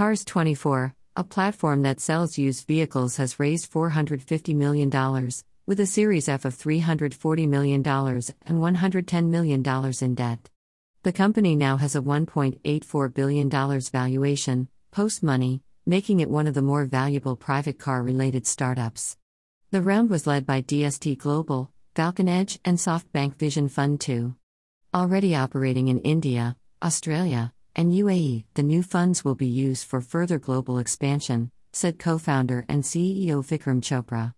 Cars 24, a platform that sells used vehicles, has raised $450 million, with a Series F of $340 million and $110 million in debt. The company now has a $1.84 billion valuation, post money, making it one of the more valuable private car related startups. The round was led by DST Global, Falcon Edge, and SoftBank Vision Fund 2. Already operating in India, Australia, and UAE, the new funds will be used for further global expansion, said co founder and CEO Vikram Chopra.